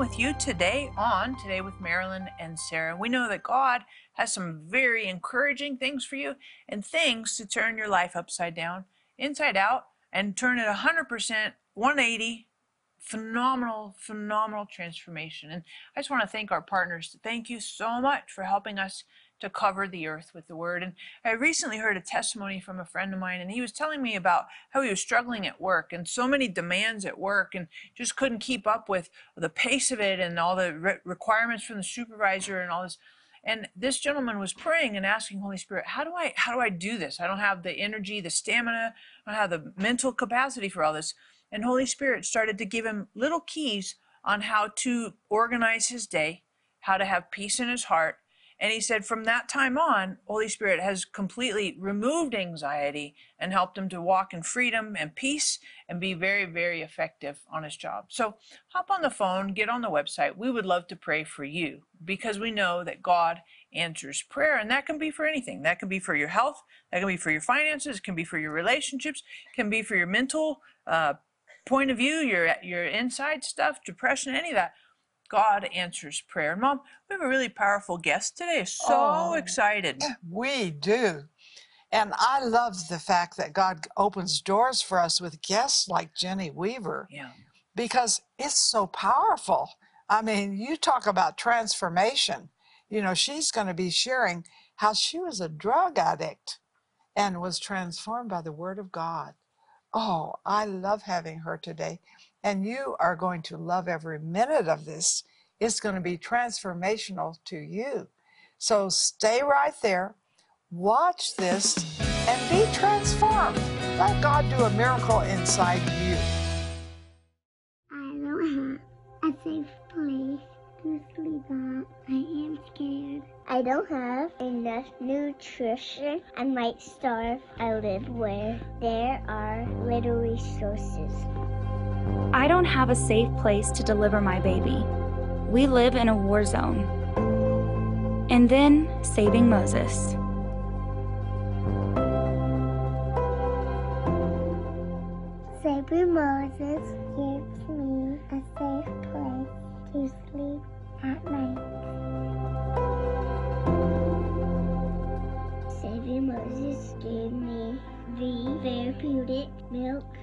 with you today on Today with Marilyn and Sarah. We know that God has some very encouraging things for you and things to turn your life upside down, inside out, and turn it 100% 180 phenomenal, phenomenal transformation. And I just want to thank our partners. Thank you so much for helping us to cover the earth with the word. And I recently heard a testimony from a friend of mine, and he was telling me about how he was struggling at work and so many demands at work and just couldn't keep up with the pace of it and all the re- requirements from the supervisor and all this. And this gentleman was praying and asking Holy Spirit, how do I how do I do this? I don't have the energy, the stamina, I don't have the mental capacity for all this. And Holy Spirit started to give him little keys on how to organize his day, how to have peace in his heart. And he said from that time on, Holy Spirit has completely removed anxiety and helped him to walk in freedom and peace and be very, very effective on his job. So hop on the phone, get on the website. We would love to pray for you because we know that God answers prayer. And that can be for anything. That can be for your health, that can be for your finances, it can be for your relationships, it can be for your mental uh, point of view, your your inside stuff, depression, any of that. God answers prayer. And Mom, we have a really powerful guest today. So Oh. excited. We do. And I love the fact that God opens doors for us with guests like Jenny Weaver Yeah. because it's so powerful. I mean, you talk about transformation. You know, she's going to be sharing how she was a drug addict and was transformed by the Word of God. Oh, I love having her today. And you are going to love every minute of this. It's going to be transformational to you. So stay right there, watch this, and be transformed. Let God do a miracle inside you. I don't have a safe place to sleep at. I am scared. I don't have enough nutrition. I might starve. I live where there are little resources. I don't have a safe place to deliver my baby. We live in a war zone. And then saving Moses. Saving Moses gives me a safe place to sleep at night. Saving Moses gave me the therapeutic milk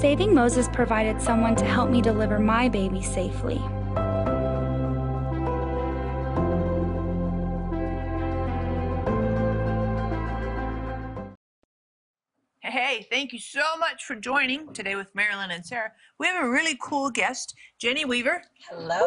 Saving Moses provided someone to help me deliver my baby safely. Hey, thank you so much for joining today with Marilyn and Sarah. We have a really cool guest, Jenny Weaver. Hello.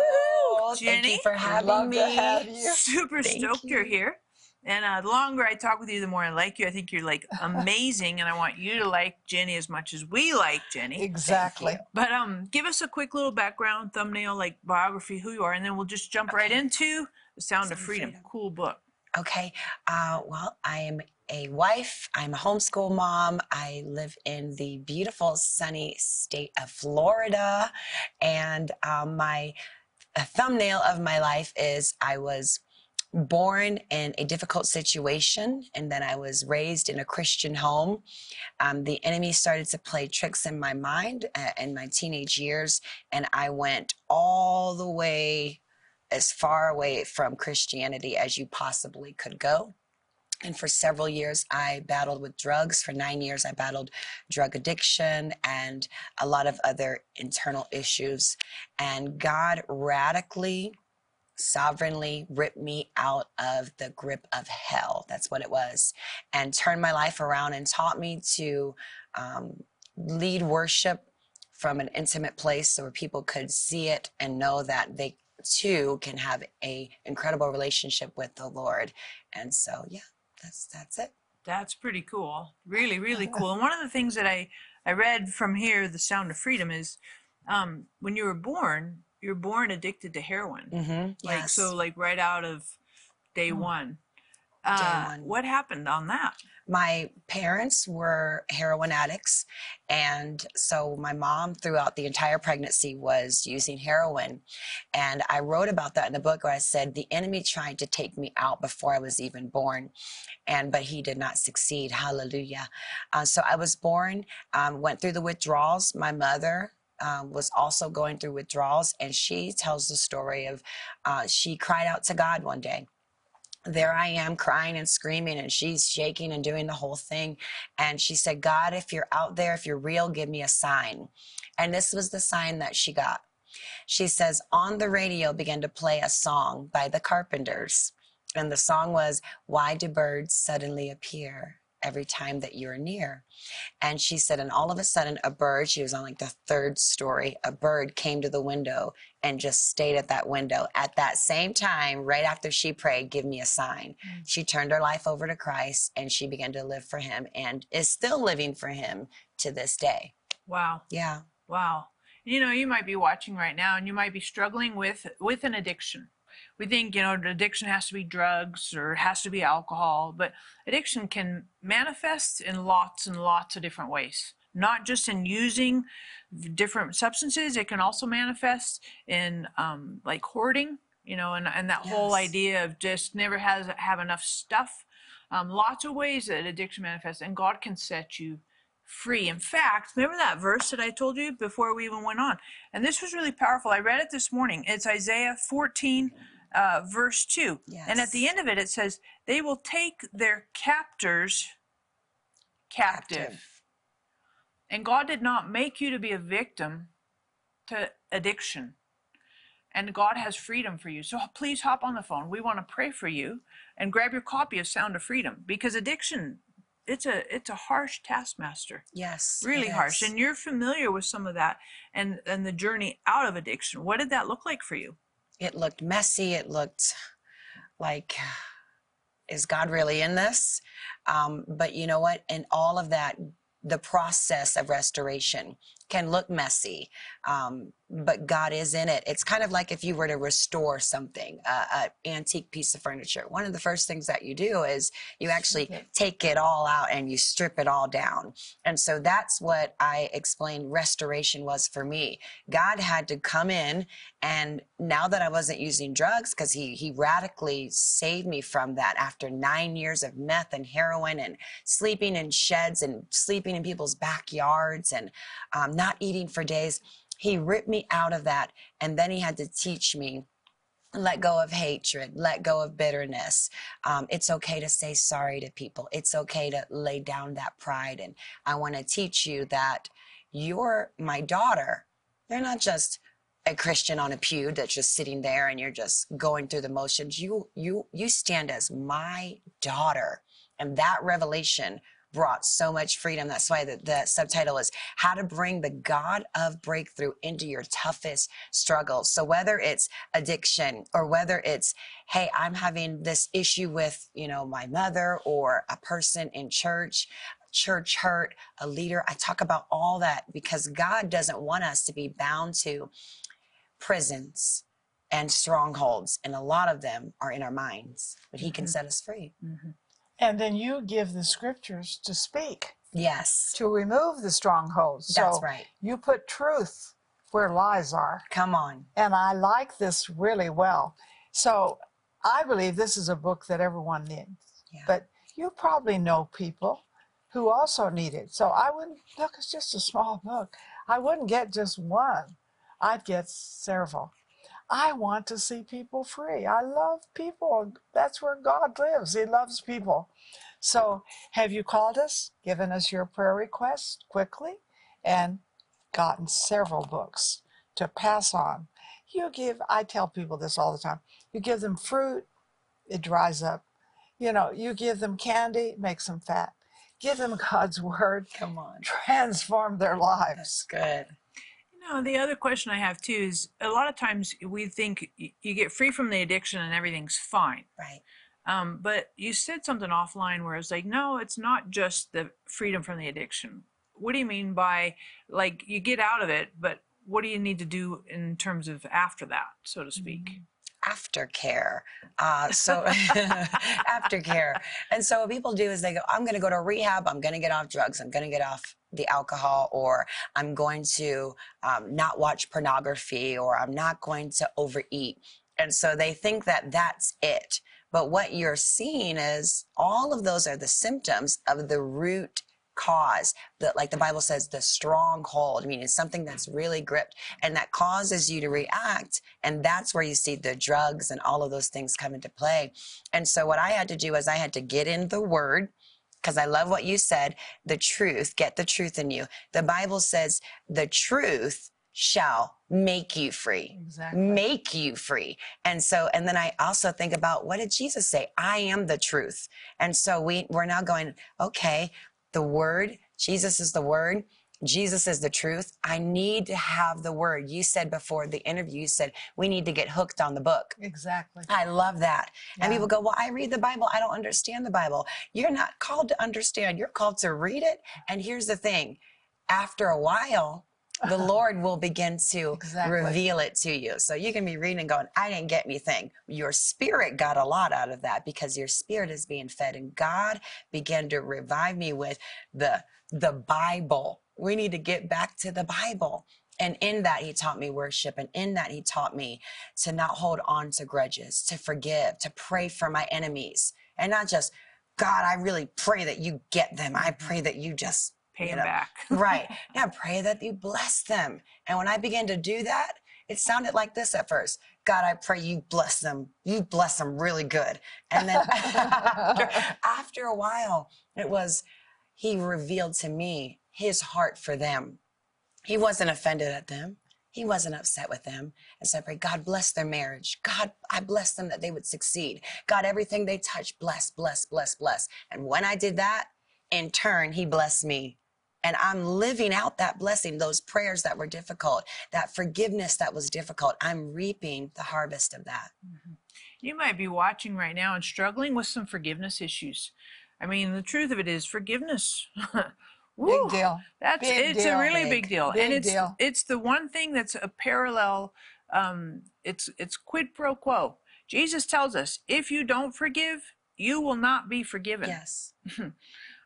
Thank Jenny. you for having love to me. have you. Super Thank stoked you're here. And uh, the longer I talk with you, the more I like you. I think you're like amazing, and I want you to like Jenny as much as we like Jenny. Exactly. But um, give us a quick little background, thumbnail, like biography, who you are, and then we'll just jump right into the Sound, Sound of of Freedom. Freedom. Cool book. Okay. Uh, well, I am a wife. I'm a homeschool mom. I live in the beautiful, sunny state of Florida. And um, my a thumbnail of my life is I was born in a difficult situation and then I was raised in a Christian home. Um, the enemy started to play tricks in my mind uh, in my teenage years, and I went all the way as far away from Christianity as you possibly could go. And for several years, I battled with drugs. For nine years, I battled drug addiction and a lot of other internal issues. And God radically, sovereignly ripped me out of the grip of hell. That's what it was. And turned my life around and taught me to um, lead worship from an intimate place where people could see it and know that they too can have a incredible relationship with the Lord. And so, yeah, that's that's it. That's pretty cool. Really, really cool. And one of the things that I, I read from here, The Sound of Freedom, is um, when you were born, you're born addicted to heroin. Mm-hmm. Like, so, like, right out of day Mm. one. Uh, one. what happened on that? my parents were heroin addicts and so my mom throughout the entire pregnancy was using heroin and i wrote about that in the book where i said the enemy tried to take me out before i was even born and but he did not succeed hallelujah uh, so i was born um, went through the withdrawals my mother um, was also going through withdrawals and she tells the story of uh, she cried out to god one day there I am crying and screaming, and she's shaking and doing the whole thing. And she said, God, if you're out there, if you're real, give me a sign. And this was the sign that she got. She says, on the radio began to play a song by the Carpenters. And the song was, Why Do Birds Suddenly Appear Every Time That You're Near? And she said, and all of a sudden, a bird, she was on like the third story, a bird came to the window and just stayed at that window. At that same time, right after she prayed, Give me a sign. Mm. She turned her life over to Christ and she began to live for him and is still living for him to this day. Wow. Yeah. Wow. You know, you might be watching right now and you might be struggling with with an addiction. We think, you know, addiction has to be drugs or it has to be alcohol, but addiction can manifest in lots and lots of different ways. Not just in using different substances, it can also manifest in um, like hoarding, you know, and, and that whole idea of just never has have enough stuff. Um, lots of ways that addiction manifests, and God can set you free. In fact, remember that verse that I told you before we even went on? And this was really powerful. I read it this morning. It's Isaiah 14, uh, verse 2. And at the end of it, it says, They will take their captors captive. And God did not make you to be a victim to addiction. And God has freedom for you. So please hop on the phone. We want to pray for you and grab your copy of Sound of Freedom because addiction it's a it's a harsh taskmaster. Yes. Really harsh. And you're familiar with some of that and and the journey out of addiction. What did that look like for you? it looked messy. It looked like, is God really in this? Um, but you know what? In all of that, the process of restoration can look messy, um, but God is in it. It's kind of like if you were to restore something, uh, an antique piece of furniture. One of the first things that you do is you actually take it all out and you strip it all down. And so that's what I explained restoration was for me. God had to come in and now that I wasn't using drugs, because he he radically saved me from that after nine years of meth and heroin and sleeping in sheds and sleeping in people's backyards and um, not eating for days. He ripped me out of that, and then he had to teach me let go of hatred, let go of bitterness. Um, it's okay to say sorry to people. It's okay to lay down that pride. And I want to teach you that you're my daughter. They're not just a Christian on a pew that's just sitting there and you're just going through the motions. You you you stand as my daughter. And that revelation brought so much freedom. That's why the, the subtitle is How to Bring the God of Breakthrough into Your Toughest Struggles. So whether it's addiction or whether it's, hey, I'm having this issue with, you know, my mother or a person in church, church hurt, a leader. I talk about all that because God doesn't want us to be bound to prisons and strongholds. And a lot of them are in our minds, but He can Mhm. set us free. And then you give the scriptures to speak, Yes, to remove the strongholds. that's right. you put truth where lies are. Come on. And I like this really well. So I believe this is a book that everyone needs. Yeah. But you probably know people who also need it. So I wouldn't look, it's just a small book. I wouldn't get just one, I'd get several. I want to see people free. I love people. That's where God lives. He loves people. So, have you called us, given us your prayer request quickly, and gotten several books to pass on? You give, I tell people this all the time you give them fruit, it dries up. You know, you give them candy, it makes them fat. Give them God's word, Come on. transform their lives. That's good. Know, the other question I have too is a lot of times we think y- you get free from the addiction and everything's fine. Right. Um, but you said something offline where it's like, no, it's not just the freedom from the addiction. What do you mean by like you get out of it, but what do you need to do in terms of after that, so to speak? Aftercare. Uh, so aftercare. And so what people do is they go, I'm going to go to rehab. I'm going to get off drugs. I'm going to get off the alcohol, or I'm going to um, not watch pornography, or I'm not going to overeat. And so they think that that's it. But what you're seeing is all of those are the symptoms of the root cause that like the bible says the stronghold i mean it's something that's really gripped and that causes you to react and that's where you see the drugs and all of those things come into play and so what i had to do is i had to get in the word because i love what you said the truth get the truth in you the bible says the truth shall make you free Exactly. make you free. And so, and then I also think about what did Jesus say? I am the truth. And so we, we're now going, okay, the word, Jesus is the word. Jesus is the truth. I need to have the word. You said before the interview, you said we need to get hooked on the book. Exactly. I love that. And people go, Well, I read the Bible. I don't understand the Bible. You're not called to understand. You're called to read it. And here's the thing after a while, the Lord will begin to Exactly. reveal it to you. So you can be reading and going, I didn't get anything. Your spirit got a lot out of that because your spirit is being fed. And God began to revive me with the the Bible. We need to get back to the Bible. And in that, he taught me worship. And in that, he taught me to not hold on to grudges, to forgive, to pray for my enemies. And not just, God, I really pray that you get them. I mm-hmm. pray that you just Pay know, back. right. Now pray that you bless them. And when I began to do that, it sounded like this at first. God, I pray you bless them. You bless them really good. And then after, after a while, it was, he revealed to me his heart for them. He wasn't offended at them. He wasn't upset with them. And so I pray, God bless their marriage. God, I bless them that they would succeed. God, everything they touch, bless, bless, bless, bless. And when I did that, in turn, he blessed me. And I'm living out that blessing, those prayers that were difficult, that forgiveness that was difficult. I'm reaping the harvest of that. You might be watching right now and struggling with some forgiveness issues. I mean, the truth of it is forgiveness. Woo, Big deal. That's Big it's deal. a really big, Big, deal, big and it's deal. it's the one thing that's a parallel. Um, it's it's quid pro quo. Jesus tells us, if you don't forgive, you will not be forgiven. Yes.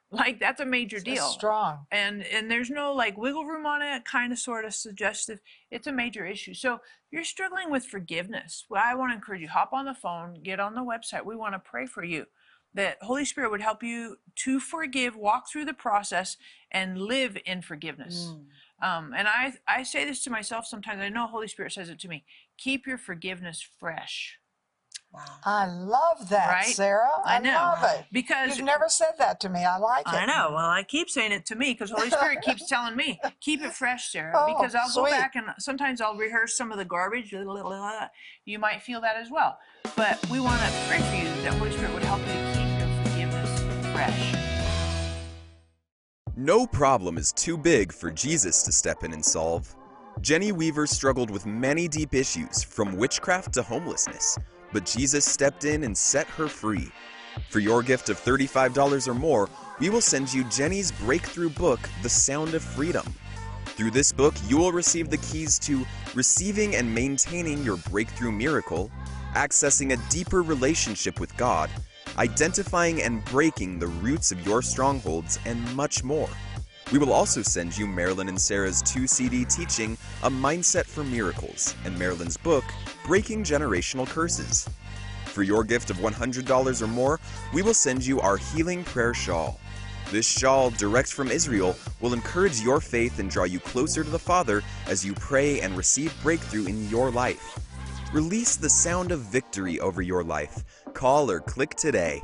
Like that's a major It's deal. strong. and and there's no like wiggle room on it kind of sort of suggestive. It's a major issue. So if you're struggling with forgiveness. Well i want to encourage you hop on the phone get on the website. We want to pray for you that holy spirit would help you to forgive walk through the process and live in forgiveness. Mm. um, and i i say this to myself sometimes. I know holy spirit says it to me keep your forgiveness fresh Wow. I love that, Right? Sarah. I I, know. love it. because You've never said that to me. I like it. I know. Well, I keep saying it to me because Holy Spirit keeps telling me, keep it fresh, Sarah. Oh, because I'll go back and sometimes I'll rehearse some of the garbage. You might feel that as well. But we want to pray for you that Holy Spirit would help you to keep your forgiveness fresh. No problem is too big for Jesus to step in and solve. Jenny Weaver struggled with many deep issues, from witchcraft to homelessness, but Jesus stepped in and set her free. For your gift of $35 or more, we will send you Jenny's breakthrough book, The Sound of Freedom. Through this book, you will receive the keys to receiving and maintaining your breakthrough miracle, accessing a deeper relationship with God, identifying and breaking the roots of your strongholds, and much more. We will also send you Marilyn and Sarah's 2 CD teaching, A Mindset for Miracles, and Marilyn's book, Breaking Generational Curses. For your gift of $100 or more, we will send you our Healing Prayer Shawl. This shawl, direct from Israel, will encourage your faith and draw you closer to the Father as you pray and receive breakthrough in your life. Release the sound of victory over your life. Call or click today.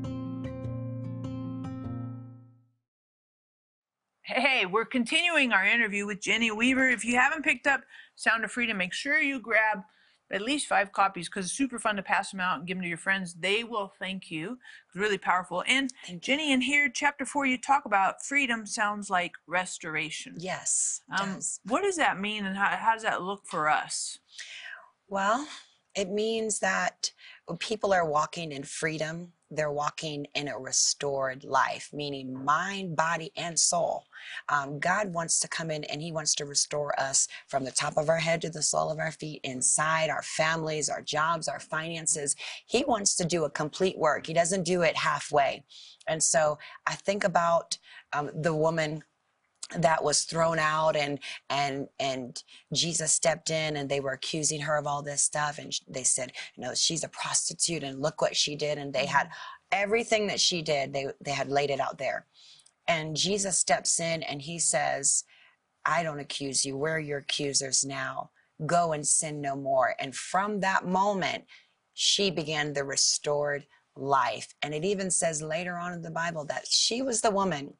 We're continuing our interview with Jenny Weaver. If you haven't picked up Sound of Freedom, make sure you grab at least five copies because it's super fun to pass them out and give them to your friends. They will thank you. It's really powerful. And Jenny, in here, chapter four, you talk about freedom sounds like restoration. Yes. Um, does. what does that mean and how, how does that look for us? Well, it means that when people are walking in freedom, they're walking in a restored life, meaning mind, body, and soul. Um, God wants to come in and He wants to restore us from the top of our head to the sole of our feet, inside our families, our jobs, our finances. He wants to do a complete work, He doesn't do it halfway. And so I think about um, the woman that was thrown out and and and Jesus stepped in and they were accusing her of all this stuff. And they said you know she's a prostitute and look what she did. And they had mm-hmm. everything that she did they they had laid it out there. And Jesus steps in and he says I don't accuse you. We're your accusers now. Go and sin no more. And from that moment she began the restored life. And it even says later on in the bible that she was the woman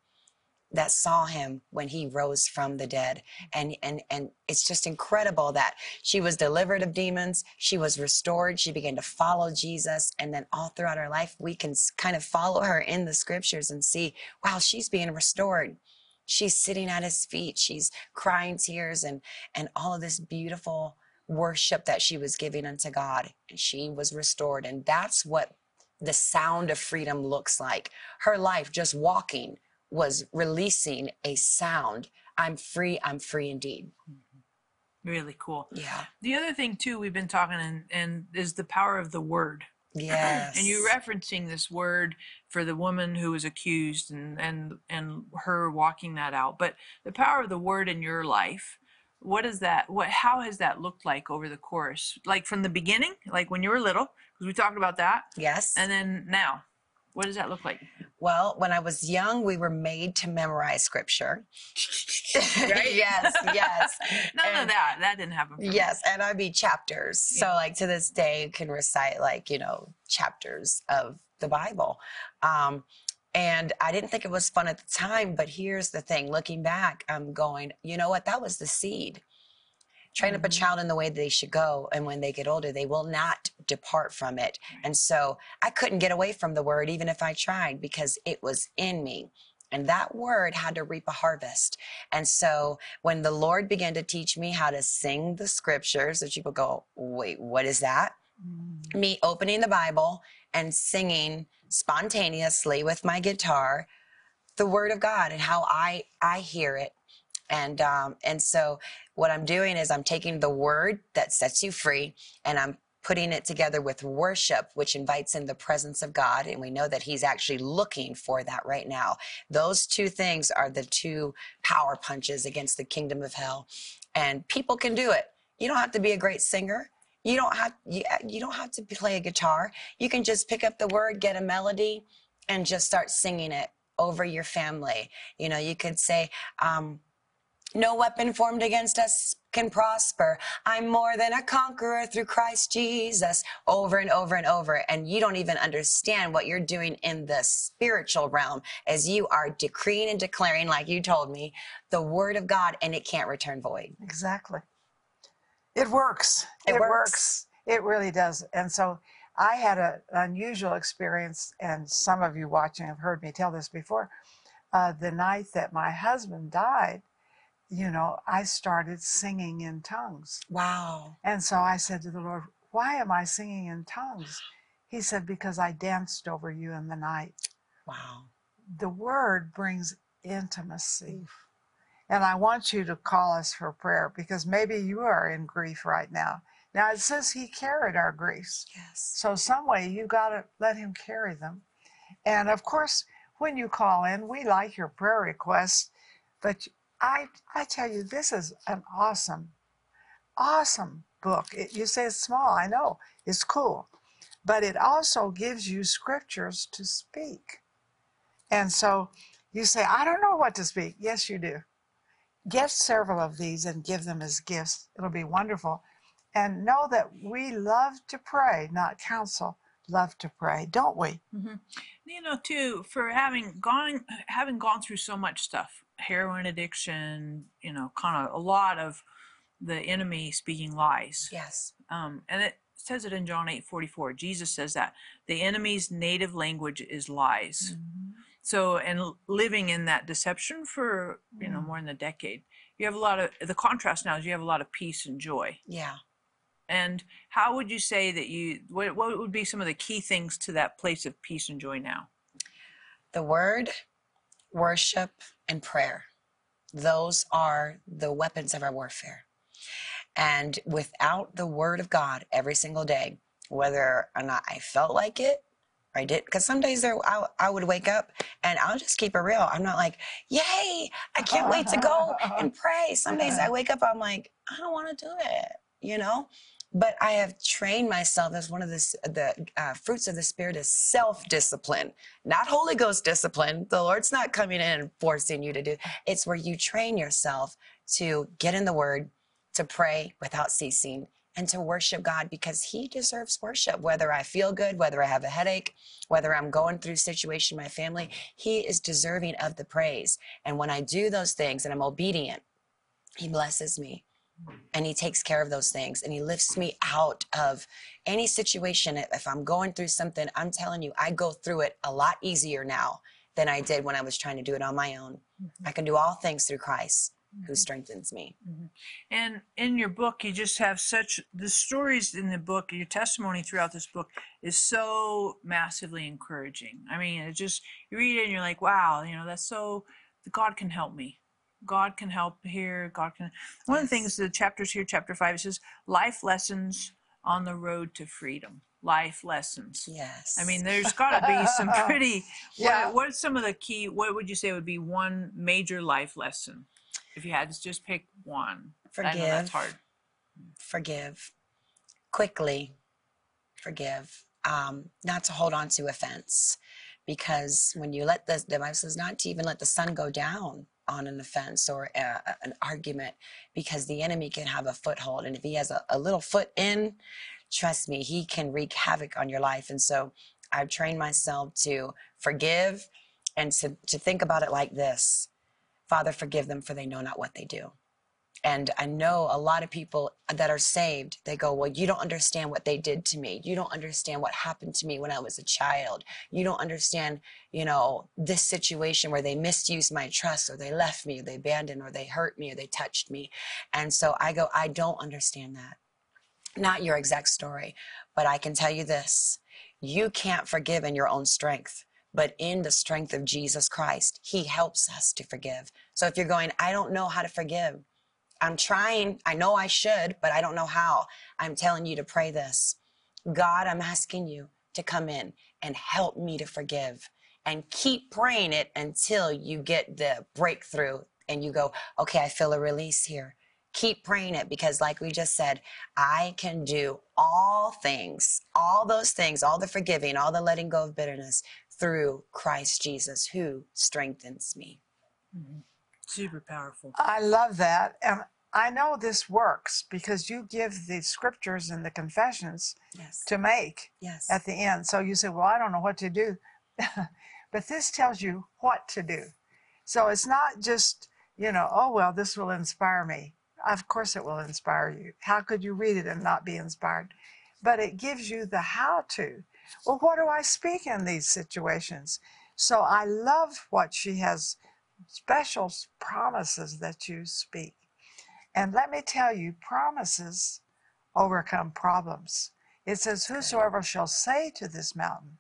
that saw him when he rose from the dead. Mm. And and and it's just incredible that she was delivered of demons she was restored she began to follow jesus and then all throughout her life we can kind of follow her in the scriptures and see wow she's being restored. She's sitting at his feet she's crying tears and and all of this beautiful worship that she was giving unto god and she was restored. And that's what the sound of freedom looks like. Her life just walking was releasing a sound i'm free i'm free indeed. Mm-hmm. Really cool. yeah. The other thing too we've been talking and, and is the power of the word. yes and you referencing this word for the woman who was accused and and and her walking that out but the power of the word in your life what is that what how has that looked like over the course like from the beginning? Like when you were little because we talked about that. Yes. And then now what does that look like well when i was young we were made to memorize scripture Right? yes yes none of that that didn't happen for me. Yes, and I'd be chapters. So like to this day you can recite like, you know, chapters of the Bible. Um and I didn't think it was fun at the time, but here's the thing, looking back, I'm going, you know what? That was the seed. Train up a child in the way they should go, and when they get older, they will not depart from it. And so I couldn't get away from the word, even if I tried, because it was in me. And that word had to reap a harvest. And so when the Lord began to teach me how to sing the scriptures, that people go, wait, what is that? Mm. Me opening the Bible and singing spontaneously with my guitar the word of God and how I I hear it. And um, and so what I'm doing is I'm taking the word that sets you free and I'm putting it together with worship, which invites in the presence of God. And we know that He's actually looking for that right now. Those two things are the two power punches against the kingdom of hell. And people can do it. You don't have to be a great singer. You don't have you, you don't have to play a guitar. You can just pick up the word, get a melody, and just start singing it over your family. You know, you could say, um, no weapon formed against us can prosper. I'm more than a conqueror through Christ Jesus over and over and over. And you don't even understand what you're doing in the spiritual realm as you are decreeing and declaring, like you told me, the word of God and it can't return void. Exactly. It works. It It, works. works. It really does. And so I had a, an unusual experience, and some of you watching have heard me tell this before. Uh, the night that my husband died, you know, I started singing in tongues. Wow. And so I said to the Lord, Why am I singing in tongues? He said, Because I danced over you in the night. Wow. The word brings intimacy. And I want you to call us for prayer because maybe you are in grief right now. Now it says he carried our griefs. Yes. So some way you got to let him carry them. And of course, when you call in. We like your prayer requests, but I I tell you, this is an awesome, awesome book. It, you say it's small, I know it's cool, but it also gives you scriptures to speak. And so you say, I don't know what to speak. Yes, you do. Get several of these and give them as gifts. It'll be wonderful. And know that we love to pray, not counsel. Love to pray, don't we? hmm You know, too, for having gone having gone through so much stuff, heroin addiction, you know, kind of a lot of the enemy speaking lies. Yes. Um, and it says it in John eight forty four. Jesus says that the enemy's native language is lies. So, and living in that deception for you know Mm. more than a decade, you have a lot of the contrast now is you have a lot of peace and joy. Yeah. And how would you say that you what what would be some of the key things to that place of peace and joy now? The word, worship, and prayer. Those are the weapons of our warfare. And without the word of God every single day, whether or not I felt like it or I did, because some days there I, I would wake up and I'll just keep it real. I'm not like, yay, I can't wait to go and pray. Some days I wake up, I'm like, I don't want to do it, you know? But I have trained myself as one of the, the uh, fruits of the Spirit is self discipline, not Holy Ghost discipline. The Lord's not coming in and forcing you to do. It's where you train yourself to get in the Word, to pray without ceasing, and to worship God because He deserves worship. Whether I feel good, whether I have a headache, whether I'm going through situation in my family, He is deserving of the praise. And when I do those things and I'm obedient, He blesses me and he takes care of those things and he lifts me out of any situation. If i'm going through something i'm telling you i go through it a lot easier now than i did when i was trying to do it on my own. Mm-hmm. I can do all things through christ who mm-hmm. strengthens me. Mm-hmm. And in your book, you just have such the stories in the book, your testimony throughout this book is so massively encouraging. I mean, it just you read it and you're like, wow, you know, that's so God can help me. God can help here. God can. One of the things, the chapters here, chapter five, it says life lessons on the road to freedom. Life lessons. yes I mean, there's got to be some pretty. Yeah. What, what are some of the key? What would you say would be one major life lesson, if you had to just pick one? I know that's Forgive. hard. forgive quickly forgive um, not to hold on to offense because when you let the the bible says not to even let the sun go down on an offense or a, an argument because the enemy can have a foothold. And if he has a, a little foot in trust me he can wreak havoc on your life. And so i've trained myself to forgive and to, to think about it like this. Father forgive them for they know not what they do and I know a lot of people that are saved, they go, Well, you don't understand what they did to me. You don't understand what happened to me when I was a child. You don't understand, you know, this situation where they misused my trust or they left me or they abandoned or they hurt me or they touched me. And so I go, I don't understand that. Not your exact story, but I can tell you this you can't forgive in your own strength. But in the strength of Jesus Christ, He helps us to forgive. So if you're going, I don't know how to forgive, I'm trying. I know I should, but I don't know how. I'm telling you to pray this. God, I'm asking you to come in and help me to forgive and keep praying it until you get the breakthrough and you go, okay, I feel a release here. Keep praying it because, like we just said, I can do all things, all those things, all the forgiving, all the letting go of bitterness through Christ Jesus who strengthens me. Mm-hmm. Super powerful. I love that. And I know this works because you give the scriptures and the confessions Yes. to make Yes. at the end. So you say, Well, I don't know what to do. but this tells you what to do. So it's not just, you know, oh, well, this will inspire me. Of course it will inspire you. How could you read it and not be inspired? But it gives you the how to. Well, what do I speak in these situations? So I love what she has special promises that you speak. And let me tell you, promises overcome problems. It says, Whosoever shall say to this mountain,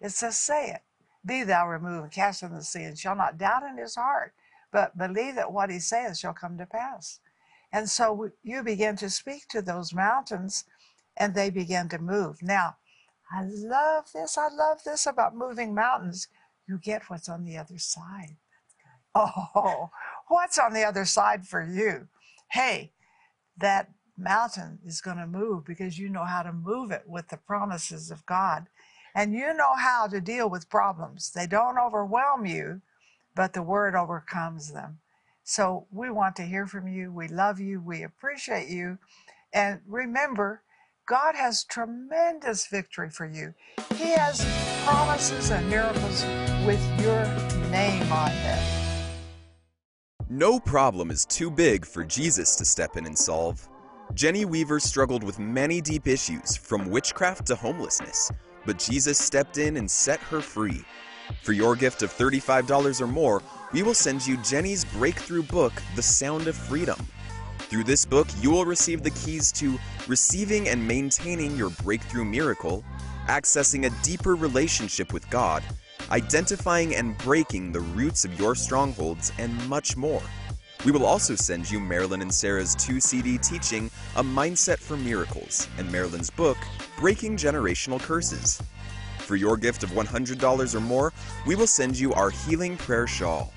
it says, Say it, be thou removed and cast in the sea, and shall not doubt in his heart, but believe that what he saith shall come to pass. And so you begin to speak to those mountains, and they begin to move. Now, I love this. I love this about moving mountains. you get what's on the other side. Oh, what's on the other side for you? Hey, that mountain is going to move because you know how to move it with the promises of God. And you know how to deal with problems. They don't overwhelm you, but the word overcomes them. So we want to hear from you. We love you. We appreciate you. And remember, God has tremendous victory for you. He has promises and miracles with your name on them. No problem is too big for Jesus to step in and solve. Jenny Weaver struggled with many deep issues, from witchcraft to homelessness, but Jesus stepped in and set her free. For your gift of $35 or more, we will send you Jenny's breakthrough book, The Sound of Freedom. Through this book, you will receive the keys to receiving and maintaining your breakthrough miracle, accessing a deeper relationship with God, identifying and breaking the roots of your strongholds, and much more. We will also send you Marilyn and Sarah's 2 CD teaching, A Mindset for Miracles, and Marilyn's book, Breaking Generational Curses. For your gift of $100 or more, we will send you our Healing Prayer Shawl.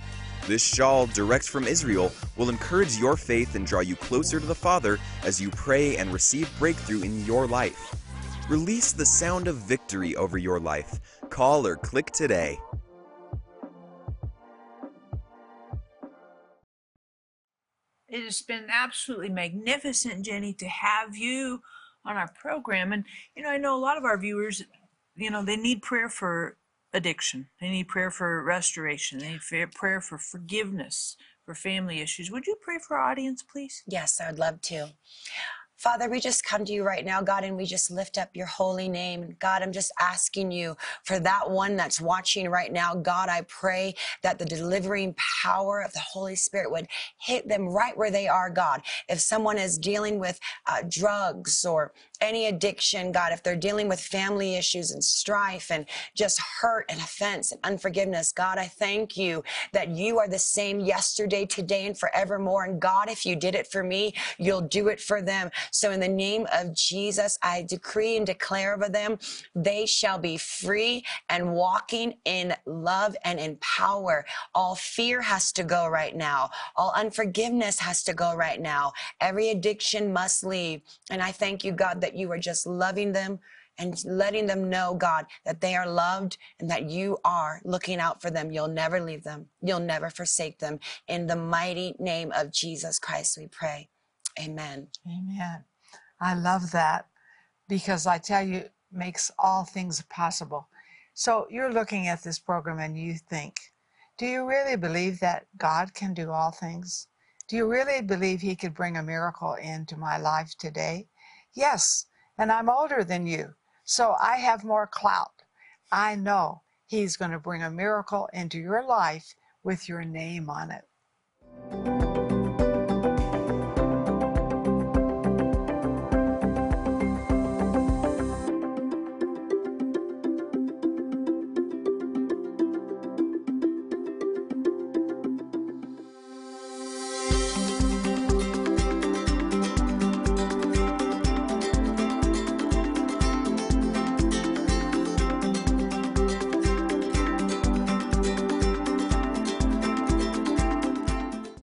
This shawl, direct from Israel, will encourage your faith and draw you closer to the Father as you pray and receive breakthrough in your life. Release the sound of victory over your life. Call or click today. It has been absolutely magnificent, Jenny, to have you on our program. And, you know, I know a lot of our viewers, you know, they need prayer for addiction, they need prayer for restoration, they need prayer for forgiveness, for family issues. Would you pray for our audience, please? Yes, I would love to. Father, we just come to you right now, God, and we just lift up your holy name. God, I'm just asking you for that one that's watching right now. God, I pray that the delivering power of the Holy Spirit would hit them right where they are, God. If someone is dealing with uh, drugs or any addiction, God, if they're dealing with family issues and strife and just hurt and offense and unforgiveness, God, I thank you that you are the same yesterday, today, and forevermore. And God, if you did it for me, you'll do it for them. So in the name of Jesus, I decree and declare over them, they shall be free and walking in love and in power. All fear has to go right now. All unforgiveness has to go right now. Every addiction must leave. And I thank you, God, that you are just loving them and letting them know, God, that they are loved and that you are looking out for them. You'll never leave them. You'll never forsake them. In the mighty name of Jesus Christ, we pray. Amen. Amen. I love that because I tell you, makes all things possible. So you're looking at this program and you think, do you really believe that God can do all things? Do you really believe He could bring a miracle into my life today? Yes, and I'm older than you, so I have more clout. I know He's going to bring a miracle into your life with your name on it.